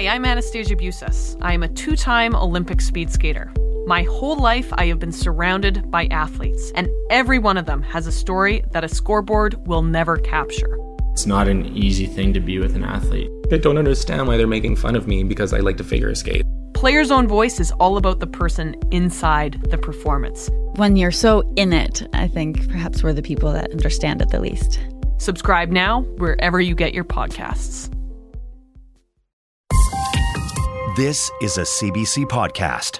Hi, I'm Anastasia Bucsis. I am a two time Olympic speed skater. My whole life, I have been surrounded by athletes, and every one of them has a story that a scoreboard will never capture. It's not an easy thing to be with an athlete. I don't understand why they're making fun of me because I like to figure skate. Player's Own Voice is all about the person inside the performance. When you're so in it, I think perhaps we're the people that understand it the least. Subscribe now wherever you get your podcasts. This is a CBC podcast.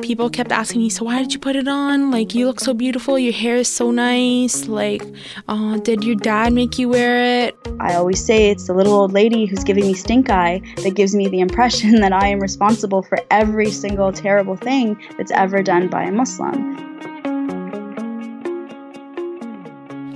People kept asking me, So, why did you put it on? Like, you look so beautiful. Your hair is so nice. Like, uh, did your dad make you wear it? I always say it's the little old lady who's giving me stink eye that gives me the impression that I am responsible for every single terrible thing that's ever done by a Muslim.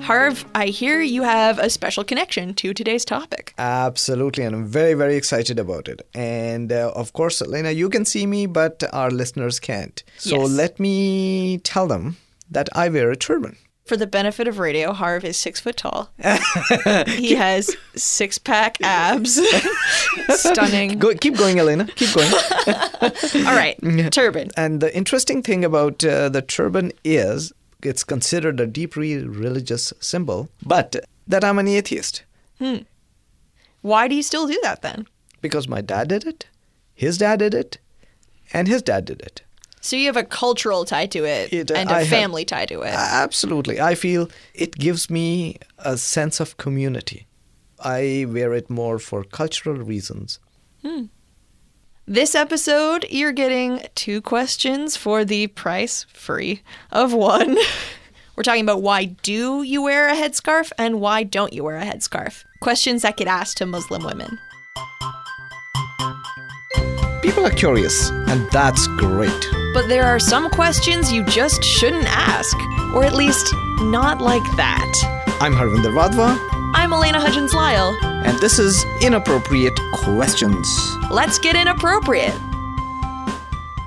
Harv, I hear you have a special connection to today's topic. Absolutely, and I'm very, very excited about it. And uh, of course, Elena, you can see me, but our listeners can't. So Yes. let me tell them that I wear a turban. For the benefit of radio, Harv is six foot tall. he has six pack abs. Stunning. Go, keep going, Elena. Keep going. All right, turban. and the interesting thing about uh, the turban is it's considered a deeply religious symbol, but that I'm an atheist Hmm. Why do you still do that then? because my dad did it, his dad did it, and his dad did it. So you have a cultural tie to it, It, uh, and a I have- family tie to it. Absolutely. I feel it gives me a sense of community. I wear it more for cultural reasons. This episode, you're getting two questions for the price free of one. We're talking about why do you wear a headscarf and why don't you wear a headscarf? Questions that get asked to Muslim women. People are curious, and that's great. But there are some questions you just shouldn't ask, or at least not like that. I'm Harvinder Vadva, I'm Elena Hudgens Lyle. and this is Inappropriate Questions. Let's get inappropriate.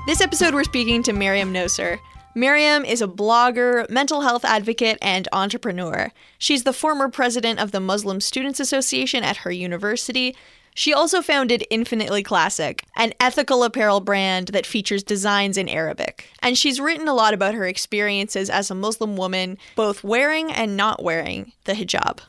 This episode, we're speaking to Mariam Nouser. Mariam is a blogger, mental health advocate, and entrepreneur. She's the former president of the Muslim Students Association at her university. She also founded Infinitely Classic, an ethical apparel brand that features designs in Arabic. And she's written a lot about her experiences as a Muslim woman, both wearing and not wearing the hijab.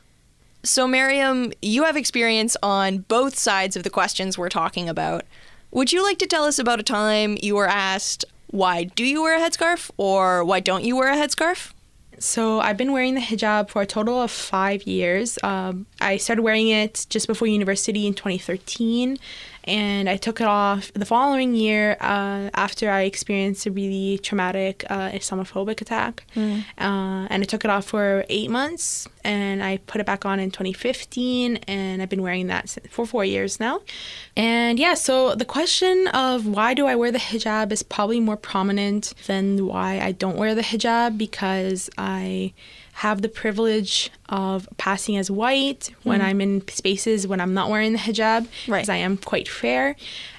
So, Mariam, you have experience on both sides of the questions we're talking about. Would you like to tell us about a time you were asked, why do you wear a headscarf or why don't you wear a headscarf? So I've been wearing the hijab for a total of five years. Um, I started wearing it just before university in 2013, and I took it off the following year uh, after I experienced a really traumatic uh, Islamophobic attack. Uh, and I took it off for eight months, and I put it back on in 2015, and I've been wearing that for four years now. And yeah, so the question of why do I wear the hijab is probably more prominent than why I don't wear the hijab because I have the privilege of passing as white when mm-hmm. I'm in spaces when I'm not wearing the hijab because Right. I am quite fair.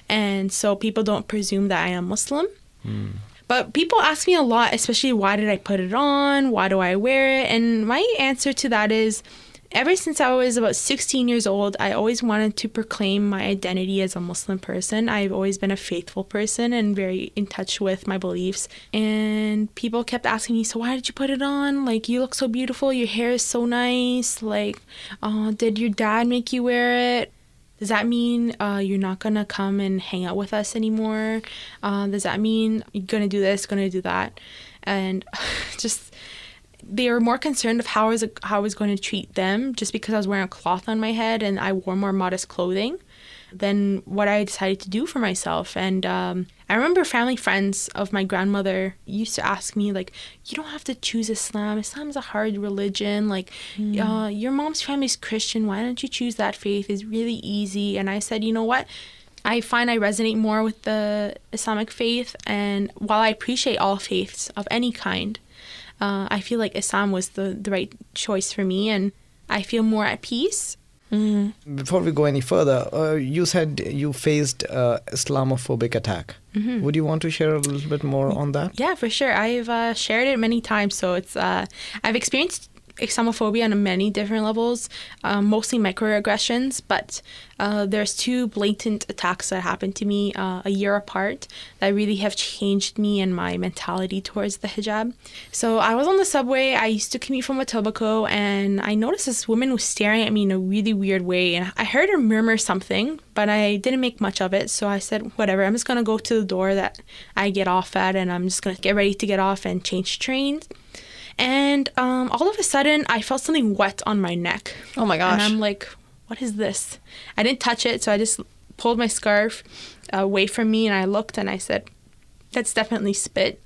And so people don't presume that I am Muslim. Mm. But people ask me a lot, especially why did I put it on? Why do I wear it? And my answer to that is ever since I was about 16 years old, I always wanted to proclaim my identity as a Muslim person. I've always been a faithful person and very in touch with my beliefs. And people kept asking me, So, why did you put it on? Like, you look so beautiful. Your hair is so nice. Like, uh, did your dad make you wear it? Does that mean uh, you're not gonna come and hang out with us anymore? Uh, does that mean you're gonna do this, gonna do that? And just they were more concerned of how I was how I was going to treat them just because I was wearing a cloth on my head and I wore more modest clothing than what I decided to do for myself. And um, I remember family friends of my grandmother used to ask me like, "You don't have to choose Islam. Islam is a hard religion. Like, uh, your mom's family's Christian. Why don't you choose that faith? It's really easy." And I said, "You know what?" I find I resonate more with the Islamic faith, and while I appreciate all faiths of any kind, uh, I feel like Islam was the, the right choice for me, and I feel more at peace. Before we go any further, uh, you said you faced uh, Islamophobic attack. Would you want to share a little bit more on that? Yeah, for sure. I've uh, shared it many times, so it's uh, I've experienced Islamophobia on many different levels, um, mostly microaggressions, but uh, there's two blatant attacks that happened to me uh, a year apart that really have changed me and my mentality towards the hijab. So I was on the subway. I used to commute from Etobicoke, and I noticed this woman was staring at me in a really weird way. And I heard her murmur something, but I didn't make much of it. So I said, whatever, I'm just to go to the door that I get off at, and I'm just to get ready to get off and change trains. And um, all of a sudden, I felt something wet on my neck. Oh my gosh. And I'm like, what is this? I didn't touch it, so I just pulled my scarf away from me and I looked and I said, that's definitely spit.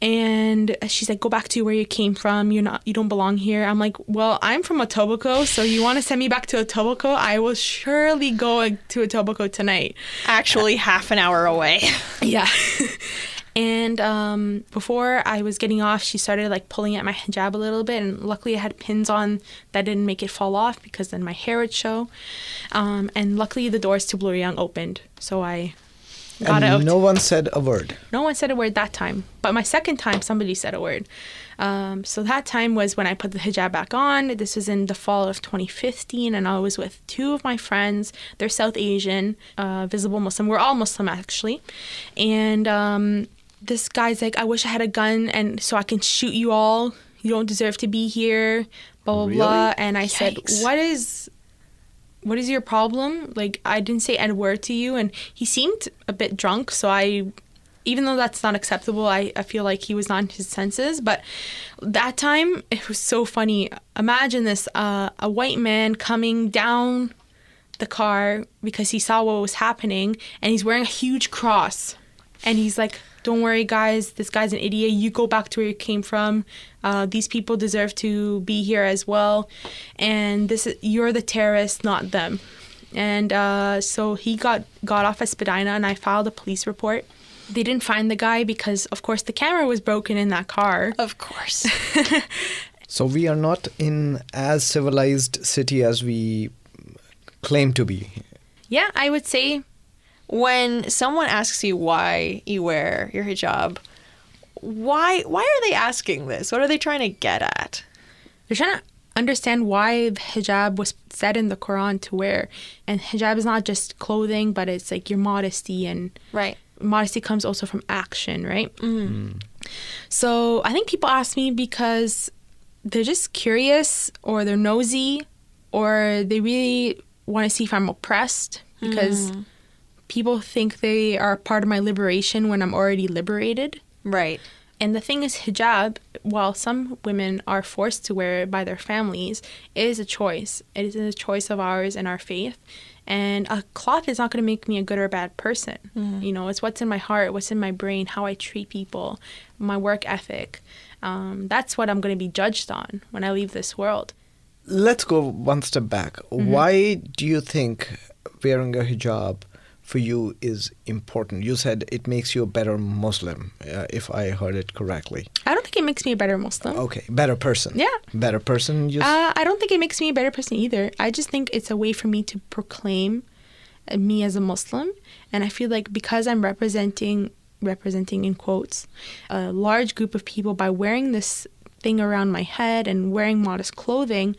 And she's like, go back to where you came from. You're not, you don't belong here. I'm like, well, I'm from Etobicoke, so you want to send me back to Etobicoke? I will surely go to Etobicoke tonight. Actually, half an hour away. Yeah. And um, before I was getting off, she started like pulling at my hijab a little bit. And luckily, I had pins on that didn't make it fall off because then my hair would show. Um, and luckily, the doors to Bloor-Yonge opened. So I got and out. no one said a word. No one said a word that time. But my second time, somebody said a word. Um, so that time was when I put the hijab back on. This was in the fall of 2015, and I was with two of my friends. They're South Asian, uh, visible Muslim. We're all Muslim actually, and um, this guy's like, I wish I had a gun and so I can shoot you all. You don't deserve to be here. Blah blah Really? blah. And I said, What is what is your problem? Like I didn't say a word to you and he seemed a bit drunk, so I even though that's not acceptable, I, I feel like he was not in his senses. But that time, it was so funny. Imagine this uh, a white man coming down the car because he saw what was happening and he's wearing a huge cross. And he's like, Don't worry, guys, this guy's an idiot. You go back to where you came from. Uh, these people deserve to be here as well. And this is, you're the terrorist, not them. And uh, so he got, got off at Spadina and I filed a police report. They didn't find the guy because, of course, the camera was broken in that car. Of course. So we are not in as civilized city as we claim to be. Yeah, I would say when someone asks you why you wear your hijab, why why are they asking this? What are they trying to get at? they're trying to understand why the hijab was said in the Quran to wear. And hijab is not just clothing, but it's like your modesty, and Right. modesty comes also from action, right? Mm-hmm. Mm. So I think people ask me because they're just curious or they're nosy or they really want to see if I'm oppressed because mm-hmm. People think they are part of my liberation when I'm already liberated. Right. And the thing is, hijab, while some women are forced to wear it by their families, it is a choice. It is a choice of ours and our faith. And a cloth is not going to make me a good or bad person. You know, it's what's in my heart, what's in my brain, how I treat people, my work ethic. Um, that's what I'm going to be judged on when I leave this world. Let's go one step back. Why do you think wearing a hijab for you is important? You said it makes you a better Muslim, uh, if I heard it correctly. I don't think it makes me a better Muslim. Okay, better person. Yeah. Better person. You Uh, I don't think it makes me a better person either. I just think it's a way for me to proclaim uh, me as a Muslim, and I feel like because I'm representing representing in quotes a large group of people by wearing this thing around my head and wearing modest clothing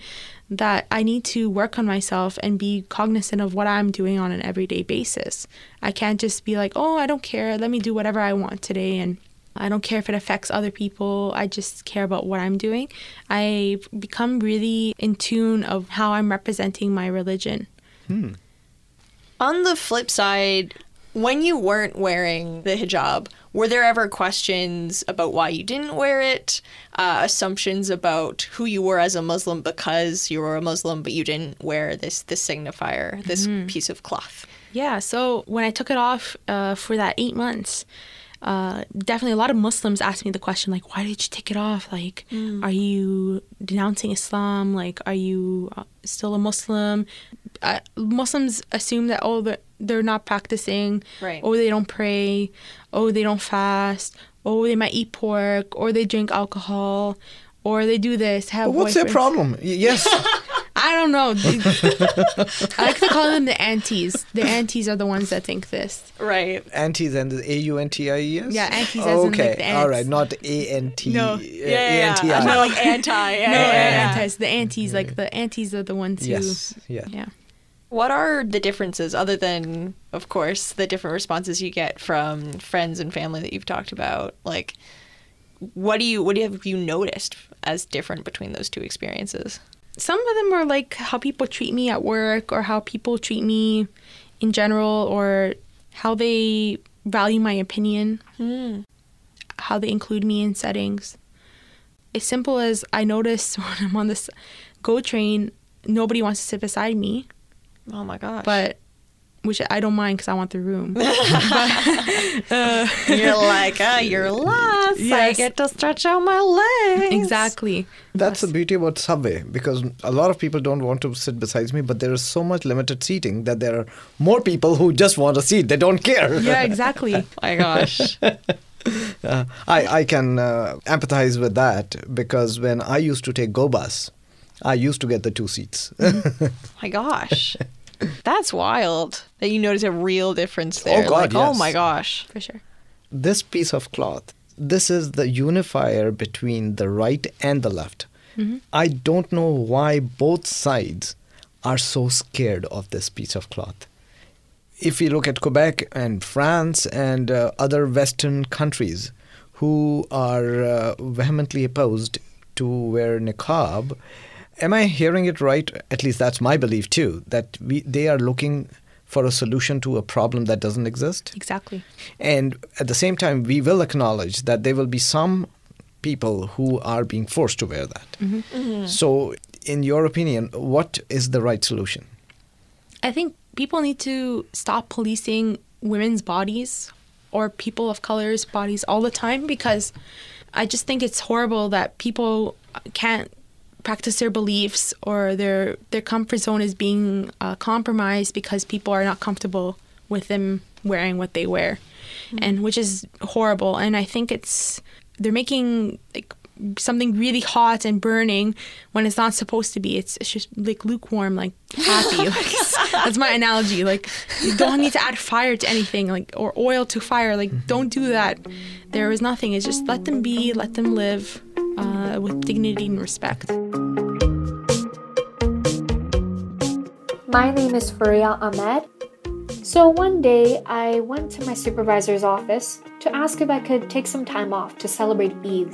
that I need to work on myself and be cognizant of what I'm doing on an everyday basis. I can't just be like, "Oh, I don't care. Let me do whatever I want today and I don't care if it affects other people. I just care about what I'm doing. I've become really in tune of how I'm representing my religion. Hmm. On the flip side, when you weren't wearing the hijab, were there ever questions about why you didn't wear it? Uh, assumptions about who you were as a Muslim because you were a Muslim, but you didn't wear this this signifier, this piece of cloth? Yeah, so when I took it off uh, for that eight months, uh, definitely a lot of Muslims asked me the question, like, why did you take it off? Like, are you denouncing Islam? Like, are you uh, still a Muslim? Uh, Muslims assume that, oh, they're, they're not practicing. Right. Oh, they don't pray. Oh, they don't fast. Oh, they might eat pork. Or they drink alcohol. Or they do this. Have But what's their problem? Yes. I don't know. I like to call them the aunties. The aunties are the ones that think this. Right. Antis and the A U N T I E S? Yeah, antis as in, like, Okay, the all not A N T. No. uh, Yeah, yeah, A-N-T-I. yeah. Not like anti. Yeah, No, yeah, yeah. antis. The aunties, like the aunties are the ones who. Yes, yeah. What are the differences, other than, of course, the different responses you get from friends and family that you've talked about? Like, what do you what do you have you noticed as different between those two experiences? Some of them are like how people treat me at work or how people treat me in general or how they value my opinion, hmm. how they include me in settings. As simple as I notice when I'm on this GO train, nobody wants to sit beside me, Oh my gosh! but which I don't mind because I want the room. you're like, ah, you're lost. I get to stretch out my legs. exactly. That's the beauty about Subway because a lot of people don't want to sit beside me, but there is so much limited seating that there are more people who just want a seat. They don't care. Yeah, exactly. my gosh. Uh, I, I can uh, empathize with that because when I used to take GO Bus, I used to get the two seats. my gosh. That's wild that you notice a real difference there. God, like, oh my gosh. For sure. this piece of cloth, this is the unifier between the right and the left. I don't know why both sides are so scared of this piece of cloth. If you look at Quebec and France and uh, other Western countries who are uh, vehemently opposed to wear niqab, am I hearing it right? At least that's my belief too. That we they are looking for a solution to a problem that doesn't exist. Exactly. And at the same time, we will acknowledge that there will be some people who are being forced to wear that. Mm-hmm. Mm-hmm. So, in your opinion, what is the right solution? I think people need to stop policing women's bodies or people of color's bodies all the time because I just think it's horrible that people can't practice their beliefs or their their comfort zone is being uh, compromised because people are not comfortable with them wearing what they wear, and which is horrible. And I think it's they're making like something really hot and burning when it's not supposed to be. It's, it's just like lukewarm, like happy. like that's my analogy. Like you don't need to add fire to anything, like or oil to fire. Like don't do that. There is nothing. It's just let them be, let them live uh, with dignity and respect. My name is Faria Ahmed. So one day I went to my supervisor's office to ask if I could take some time off to celebrate Eid.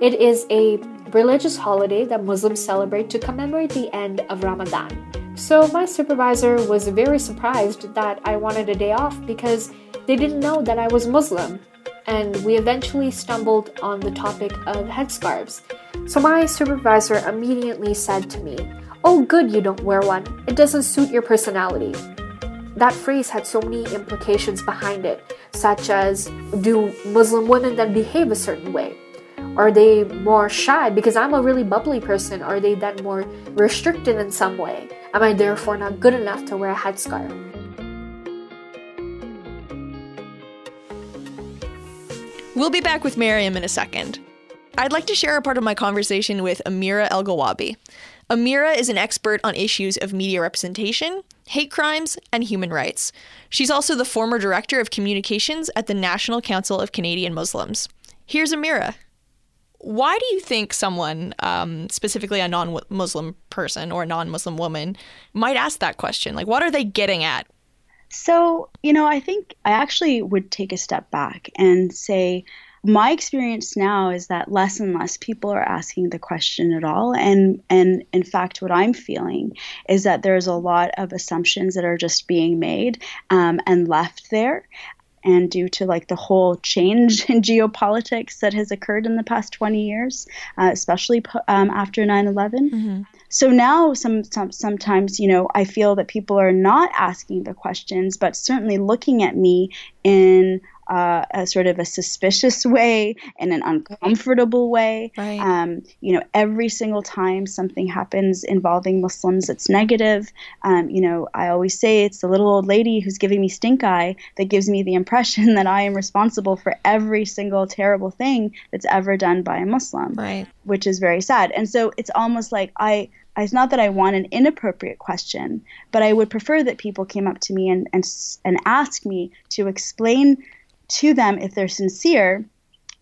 It is a religious holiday that Muslims celebrate to commemorate the end of Ramadan. So my supervisor was very surprised that I wanted a day off because they didn't know that I was Muslim. And we eventually stumbled on the topic of headscarves. So my supervisor immediately said to me, Oh, good, you don't wear one. It doesn't suit your personality. That phrase had so many implications behind it, such as do Muslim women then behave a certain way? Are they more shy because I'm a really bubbly person? Are they then more restricted in some way? Am I therefore not good enough to wear a headscarf? We'll be back with Mariam in a second. I'd like to share a part of my conversation with Amira Elghawaby. Amira is an expert on issues of media representation, hate crimes, and human rights. She's also the former director of communications at the National Council of Canadian Muslims. Here's Amira. Why do you think someone, um, specifically a non Muslim person or a non Muslim woman, might ask that question? Like, what are they getting at? So, you know, I think I actually would take a step back and say, my experience now is that less and less people are asking the question at all. And and in fact what i'm feeling is that there's a lot of assumptions that are just being made um, and left there. And due to like the whole change in geopolitics that has occurred in the past 20 years uh, especially um, after 9-11 so now some, some sometimes you know i feel that people are not asking the questions but certainly looking at me in uh, a sort of a suspicious way, in an uncomfortable way. Right. Um, you know, every single time something happens involving Muslims, it's negative. Um, you know, I always say it's the little old lady who's giving me stink eye that gives me the impression that I am responsible for every single terrible thing that's ever done by a Muslim Right. which is very sad. And so it's almost like I it's not that I want an inappropriate question, but I would prefer that people came up to me and and and asked me to explain to them if they're sincere,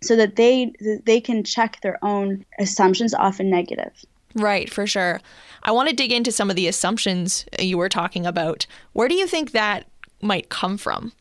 so that they they can check their own assumptions, often negative. Right, for sure. I want to dig into some of the assumptions you were talking about. Where do you think that might come from?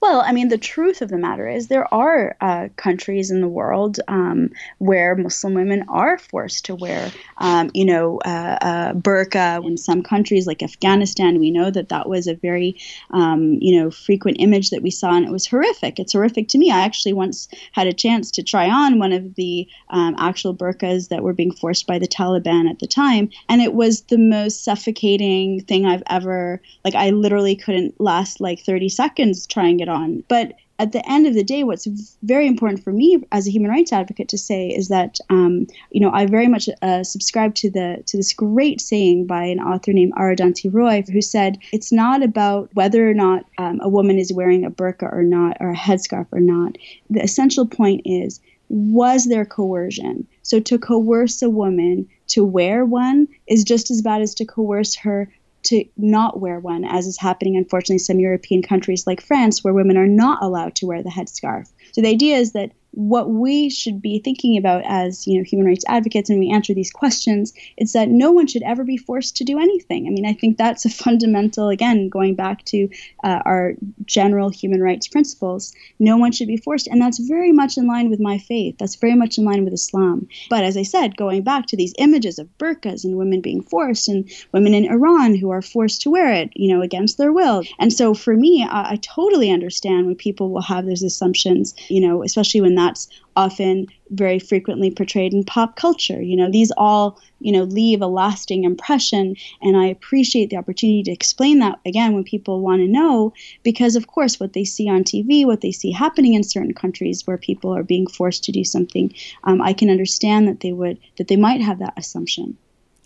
Well, I mean, the truth of the matter is there are uh, countries in the world um, where Muslim women are forced to wear, um, you know, uh, uh, burqa. In some countries like Afghanistan, we know that that was a very, um, you know, frequent image that we saw, and it was horrific. It's horrific to me. I actually once had a chance to try on one of the um, actual burqas that were being forced by the Taliban at the time, and it was the most suffocating thing I've ever. Like, I literally couldn't last like 30 seconds trying it on. But at the end of the day, what's very important for me as a human rights advocate to say is that um, you know I very much uh, subscribe to the to this great saying by an author named Arundhati Roy, who said it's not about whether or not um, a woman is wearing a burqa or not or a headscarf or not. The essential point is was there coercion? So to coerce a woman to wear one is just as bad as to coerce her to not wear one, as is happening, unfortunately, in some European countries like France, where women are not allowed to wear the headscarf. So the idea is that what we should be thinking about as you know human rights advocates and we answer these questions is that no one should ever be forced to do anything. I mean i think that's a fundamental again going back to uh, our general human rights principles. No one should be forced and that's very much in line with my faith. That's very much in line with islam. But as i said going back to these images of burqas and women being forced and women in iran who are forced to wear it you know against their will. And so for me i, I totally understand when people will have those assumptions you know especially when that that's often very frequently portrayed in pop culture. You know, these all, you know, leave a lasting impression. And I appreciate the opportunity to explain that again when people want to know, because of course, what they see on TV, what they see happening in certain countries where people are being forced to do something, um, I can understand that they would, that they might have that assumption.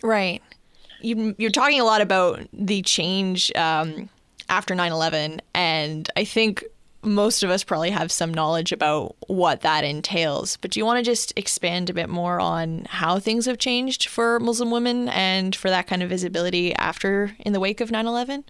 Right. You, you're talking a lot about the change um, after 9 11. And I think most of us probably have some knowledge about what that entails. But do you want to just expand a bit more on how things have changed for Muslim women and for that kind of visibility after in the wake of 9 11?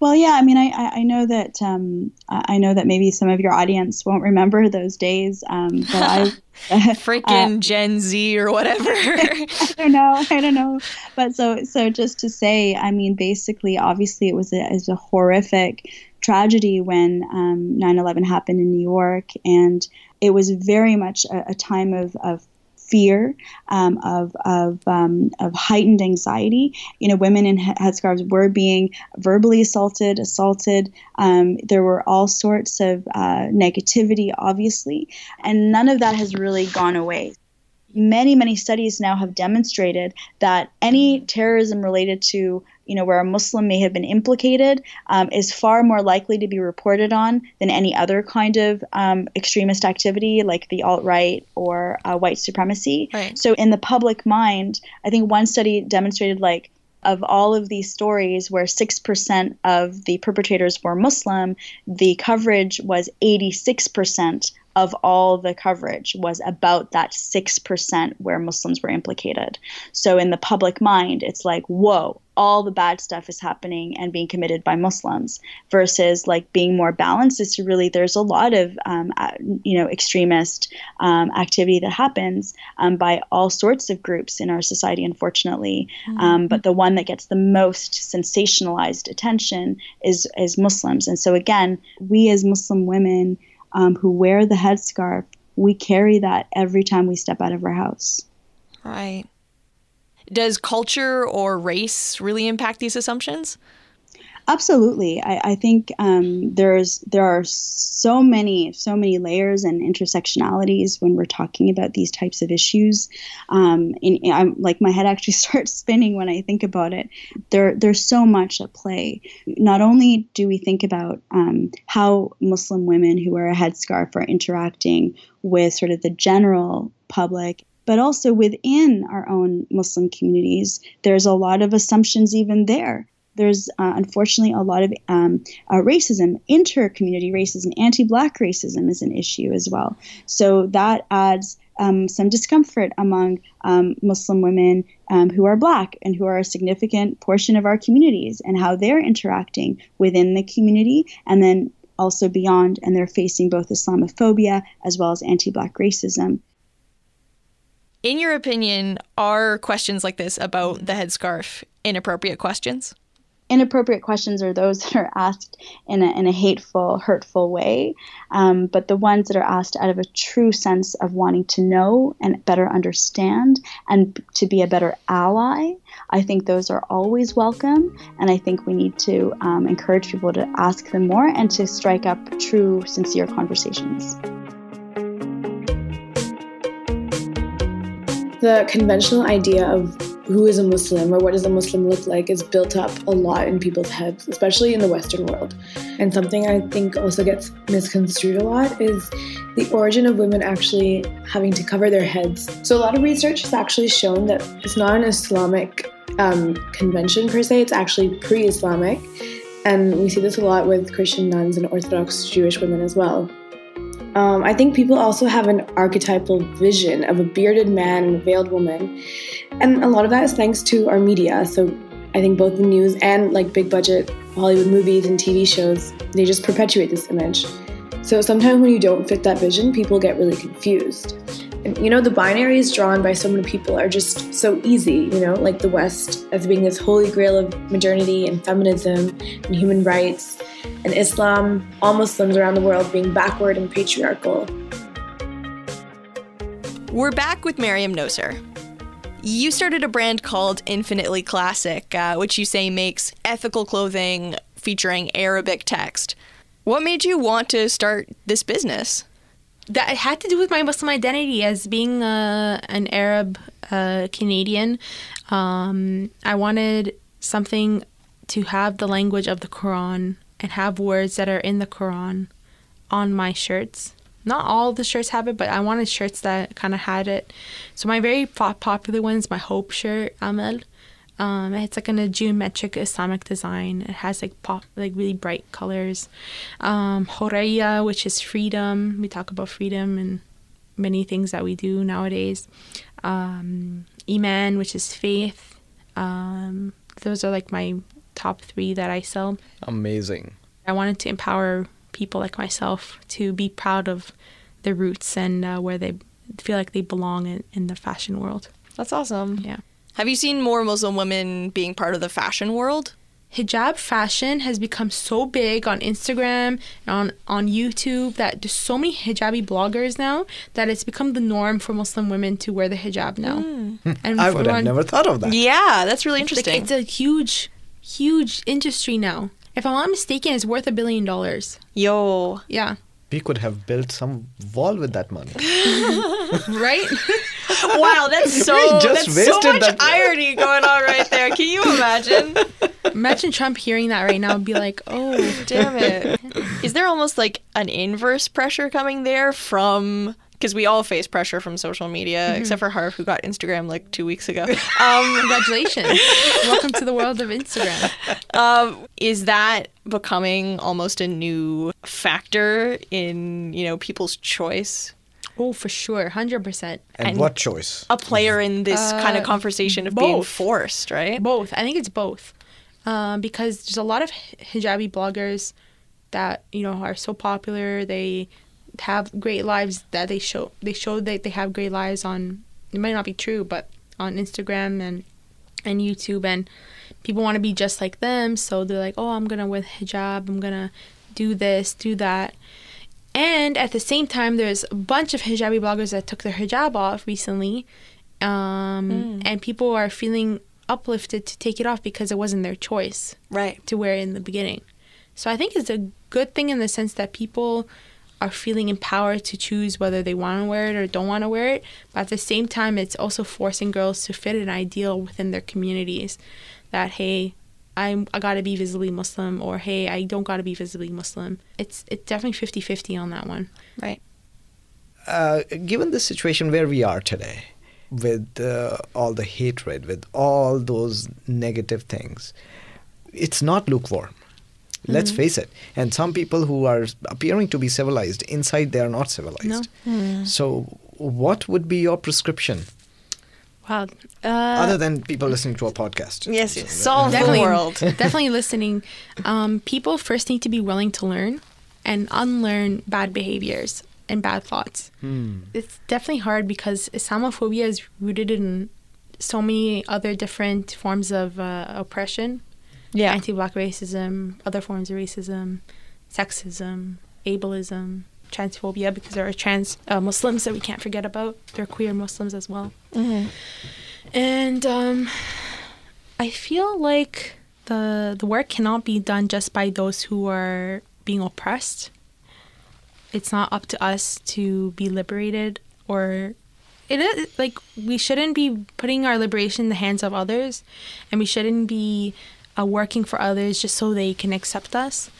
Well, yeah, I mean, I, I know that um, I know that maybe some of your audience won't remember those days, um, but I freaking uh, Gen Z or whatever. I don't know, I don't know, but so so just to say, I mean, basically, obviously, it was a, it was a horrific tragedy when um, 9/11 happened in New York, and it was very much a, a time of, of fear, um, of of um, of heightened anxiety. You know, women in headscarves were being verbally assaulted, assaulted. Um, there were all sorts of uh, negativity, obviously, and none of that has really gone away many many studies now have demonstrated that any terrorism related to you know, where a Muslim may have been implicated, um, is far more likely to be reported on than any other kind of um, extremist activity like the alt right or uh, white supremacy. Right. So, in the public mind, I think one study demonstrated like of all of these stories where 6% of the perpetrators were Muslim, the coverage was 86% of all the coverage was about that 6% where Muslims were implicated. So in the public mind, it's like, whoa, all the bad stuff is happening and being committed by Muslims versus like being more balanced is to really, there's a lot of, um, you know, extremist um, activity that happens um, by all sorts of groups in our society, unfortunately. Mm-hmm. but the one that gets the most sensationalized attention is, is Muslims. And so again, we as Muslim women, um, who wear the headscarf, we carry that every time we step out of our house. Right. Does culture or race really impact these assumptions? Absolutely, I, I think um, there's there are so many so many layers and intersectionalities when we're talking about these types of issues. Um, and I'm like my head actually starts spinning when I think about it. There there's so much at play. Not only do we think about um, how Muslim women who wear a headscarf are interacting with sort of the general public but also within our own Muslim communities, there's a lot of assumptions even there there's uh, unfortunately a lot of um, uh, racism, inter community racism, anti black racism is an issue as well. So that adds um, some discomfort among um, Muslim women um, who are black and who are a significant portion of our communities and how they're interacting within the community and then also beyond. And they're facing both Islamophobia as well as anti black racism. In your opinion, are questions like this about the headscarf inappropriate questions? Inappropriate questions are those that are asked in a, in a hateful, hurtful way. Um, but the ones that are asked out of a true sense of wanting to know and better understand and to be a better ally, I think those are always welcome. And I think we need to um, encourage people to ask them more and to strike up true, sincere conversations. The conventional idea of who is a Muslim or what does a Muslim look like is built up a lot in people's heads, especially in the Western world. And something I think also gets misconstrued a lot is the origin of women actually having to cover their heads. So, a lot of research has actually shown that it's not an Islamic um, convention per se, it's actually pre Islamic. And we see this a lot with Christian nuns and Orthodox Jewish women as well. Um, I think people also have an archetypal vision of a bearded man and a veiled woman. And a lot of that is thanks to our media. So I think both the news and like big budget Hollywood movies and TV shows, they just perpetuate this image. So sometimes when you don't fit that vision, people get really confused. And, you know, the binaries drawn by so many people are just so easy, you know, like the West as being this holy grail of modernity and feminism and human rights, and Islam, all Muslims around the world being backward and patriarchal. We're back with Mariam Nouser. You started a brand called Infinitely Classic, uh, which you say makes ethical clothing featuring Arabic text. What made you want to start this business? that had to do with my Muslim identity as being uh, an Arab uh, Canadian. Um, I wanted something to have the language of the Quran and have words that are in the Quran on my shirts. Not all the shirts have it, but I wanted shirts that kind of had it. So my very popular one is my Hope shirt, Amal. Um, it's like in a geometric Islamic design. It has like pop, like really bright colors. Um, Horeya, which is freedom. We talk about freedom and many things that we do nowadays. Um, Iman, which is faith. Um, those are like my top three that I sell. Amazing. I wanted to empower people like myself to be proud of their roots and uh, where they feel like they belong in, in the fashion world. That's awesome. Yeah. Have you seen more Muslim women being part of the fashion world? Hijab fashion has become so big on Instagram and on, on YouTube that there's so many hijabi bloggers now that it's become the norm for Muslim women to wear the hijab now. Mm. And I would have never thought of that. Yeah, that's really interesting. Like, it's a huge, huge industry now. If I'm not mistaken, it's worth a billion dollars. Yo. Yeah. We could have built some wall with that money. right? wow, that's so just that's so much that. irony going on right there. Can you imagine? Imagine Trump hearing that right now and be like, "Oh, damn it." Is there almost like an inverse pressure coming there from because we all face pressure from social media, mm-hmm. except for Harv, who got Instagram like two weeks ago. Um, Congratulations! Welcome to the world of Instagram. Um, is that becoming almost a new factor in you know people's choice? Oh, for sure, hundred percent. And, what choice? A player in this uh, kind of conversation of both. being forced, right? Both. I think it's both, um, because there's a lot of hijabi bloggers that you know are so popular. They have great lives that they show they show that they have great lives on it might not be true but on Instagram and and YouTube and people want to be just like them so they're like oh I'm gonna wear hijab I'm gonna do this do that. And at the same time there's a bunch of hijabi bloggers that took their hijab off recently um, mm. and people are feeling uplifted to take it off because it wasn't their choice right. to wear it in the beginning. So I think it's a good thing in the sense that people are feeling empowered to choose whether they want to wear it or don't want to wear it. But at the same time, it's also forcing girls to fit an ideal within their communities that, hey, I'm, I gotta be visibly Muslim or hey, I don't gotta be visibly Muslim. It's, it's definitely 50 50 on that one. Right. Uh, given the situation where we are today, with uh, all the hatred, with all those negative things, it's not lukewarm. Let's Mhm. face it. And some people who are appearing to be civilized, inside they are not civilized. No. So, what would be your prescription Wow. Uh, other than people listening to a podcast? Yes, yes. solve definitely, the world. definitely listening. Um, people first need to be willing to learn and unlearn bad behaviors and bad thoughts. Hmm. It's definitely hard because Islamophobia is rooted in so many other different forms of uh, oppression. Yeah. Anti-black racism, other forms of racism, sexism, ableism, transphobia because there are trans uh, Muslims that we can't forget about. There are queer Muslims as well. Mhm. And um, I feel like the the work cannot be done just by those who are being oppressed. It's not up to us to be liberated or it is like we shouldn't be putting our liberation in the hands of others and we shouldn't be uh, working for others just so they can accept us.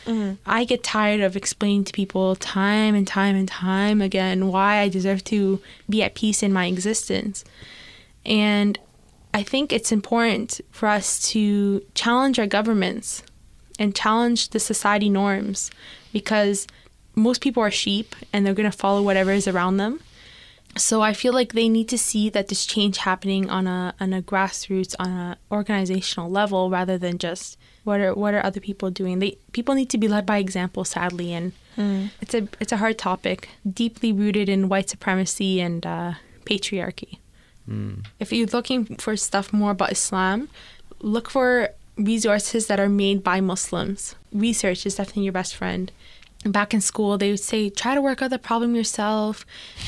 I get tired of explaining to people time and time and time again why I deserve to be at peace in my existence. And I think it's important for us to challenge our governments and challenge the society norms because most people are sheep and they're going to follow whatever is around them. So I feel like they need to see that this change happening on a on a grassroots on a organizational level rather than just what are what are other people doing. They people need to be led by example sadly and it's a it's a hard topic deeply rooted in white supremacy and uh, patriarchy. If you're looking for stuff more about Islam, look for resources that are made by Muslims. Research is definitely your best friend. Back in school, they would say, try to work out the problem yourself.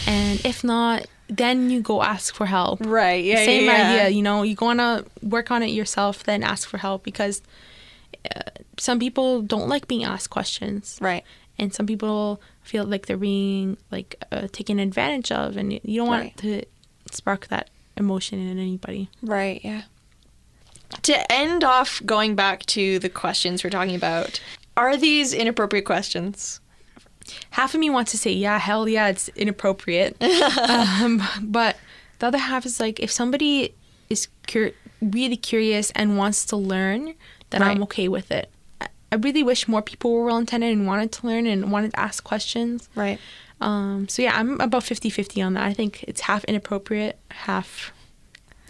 And if not, then you go ask for help. Right. Yeah. Same yeah, yeah. idea. You know, you want to work on it yourself, then ask for help because uh, some people don't like being asked questions. Right. And some people feel like they're being like uh, taken advantage of, and you don't want Right. to spark that emotion in anybody. Right, yeah. To end off going back to the questions we're talking about, are these inappropriate questions? Half of me wants to say, yeah, hell yeah, it's inappropriate. um, but the other half is like, if somebody is cur- really curious and wants to learn, then I'm okay with it. I- I really wish more people were well intended and wanted to learn and wanted to ask questions. Right. Um, so yeah, I'm about 50 50 on that. I think it's half inappropriate, half.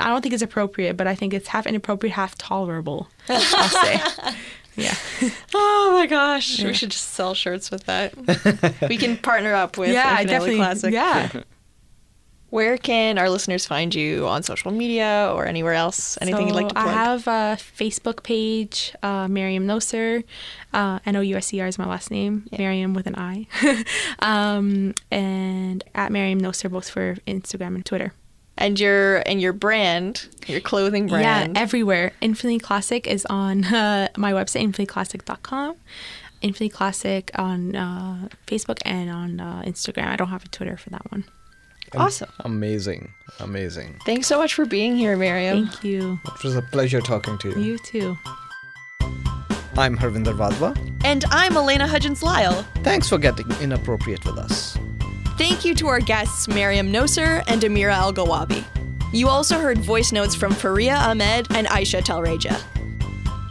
I don't think it's appropriate, but I think it's half inappropriate, half tolerable. I'll say. Yeah. Oh my gosh, Yeah. we should just sell shirts with that. we can partner up with Yeah, Infinitely definitely. Classic. Yeah. Where can our listeners find you on social media or anywhere else? Anything you'd like to So plug? I have a Facebook page, uh, Mariam Nouser. Uh, N O U S E R is my last name. Mariam with an I. um, and at Mariam Nouser both for Instagram and Twitter. And your and your brand, your clothing brand. Yeah, everywhere. Infinitely Classic is on uh, my website, infinityclassic.com. Infinity Classic on uh, Facebook and on uh, Instagram. I don't have a Twitter for that one. Awesome. Amazing. Amazing. Thanks so much for being here, Mariam. Thank you. It was a pleasure talking to you. You too. I'm Harvinder Vadva. And I'm Elena Hudgens Lyle. Thanks for getting inappropriate with us. Thank you to our guests Mariam Nouser and Amira Elghawaby. You also heard voice notes from Faria Ahmed and Aisha Telreja.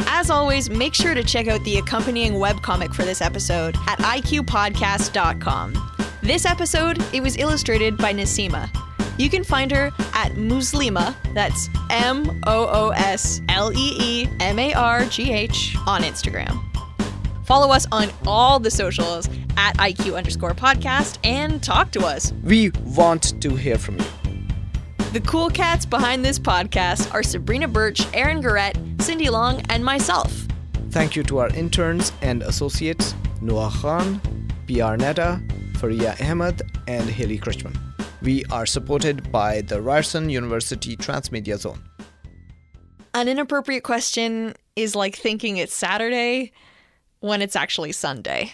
As always, make sure to check out the accompanying webcomic for this episode at iqpodcast.com. This episode, it was illustrated by Nasima. You can find her at Muslima, that's M O O S L E E M A R G H, on Instagram. Follow us on all the socials at IQ underscore podcast and talk to us. We want to hear from you. The cool cats behind this podcast are Sabrina Birch, Aaron Garrett, Cindy Long, and myself. Thank you to our interns and associates Noah Khan, PR Netta, Faria Ahmed, and Haley Krishman. We are supported by the Ryerson University Transmedia Zone. An inappropriate question is like thinking it's Saturday when it's actually Sunday.